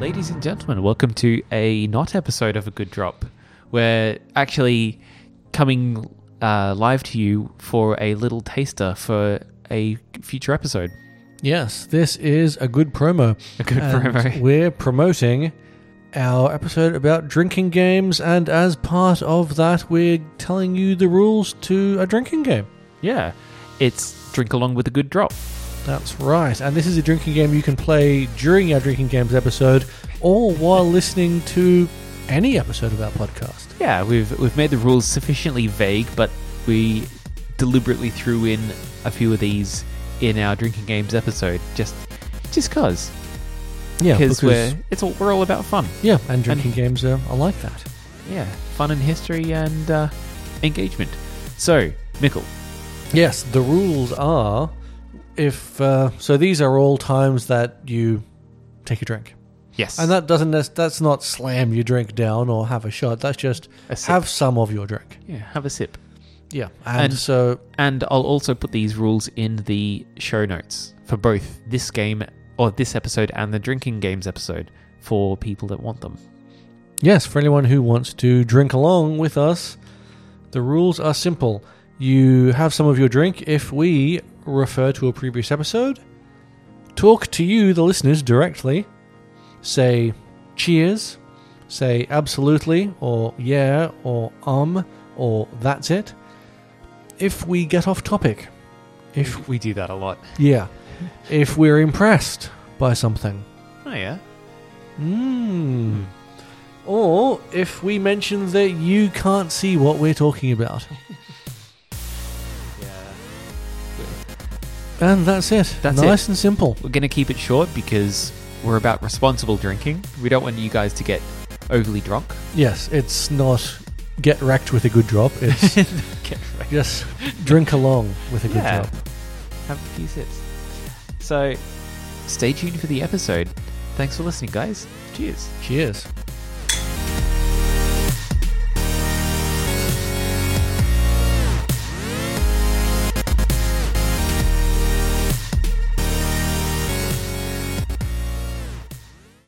Ladies and gentlemen, welcome to a not episode of A Good Drop. We're actually coming uh, live to you for a little taster for a future episode. Yes, this is a good promo. A good And promo. We're promoting our episode about drinking games, and as part of that, we're telling you the rules to a drinking game. Yeah, it's Drink Along with a Good Drop. That's right. And this is a drinking game you can play during our drinking games episode or while listening to any episode of our podcast. Yeah, we've we've made the rules sufficiently vague, but we deliberately threw in a few of these in our drinking games episode, just just cause. Yeah, because we're it's all we're all about fun. yeah, and drinking games are, are like that. Yeah, fun and history and uh, engagement. So, Mickle, Yes, the rules are if uh, so. These are all times that you take a drink, yes, and that doesn't that's not slam your drink down or have a shot. That's just have some of your drink. yeah, have a sip. Yeah, and, And- so And I'll also put these rules in the show notes for both this game or this episode and the drinking games episode for people that want them. yes, for anyone who wants to drink along with us, the rules are simple. You have some of your drink if we refer to a previous episode, talk to you, the listeners, directly, say cheers, say absolutely, or yeah, or um, or that's it. If we get off topic, if we do that a lot. yeah, if we're impressed by something, Oh yeah. mm. or if we mention that you can't see what we're talking about, and that's it. That's nice and simple. We're going to keep it short because we're about responsible drinking. We don't want you guys to get overly drunk. Yes, it's not get wrecked with a good drop. It's just drink along with a good Yeah. drop. Have a few sips. So, stay tuned for the episode. Thanks for listening, guys. Cheers. Cheers.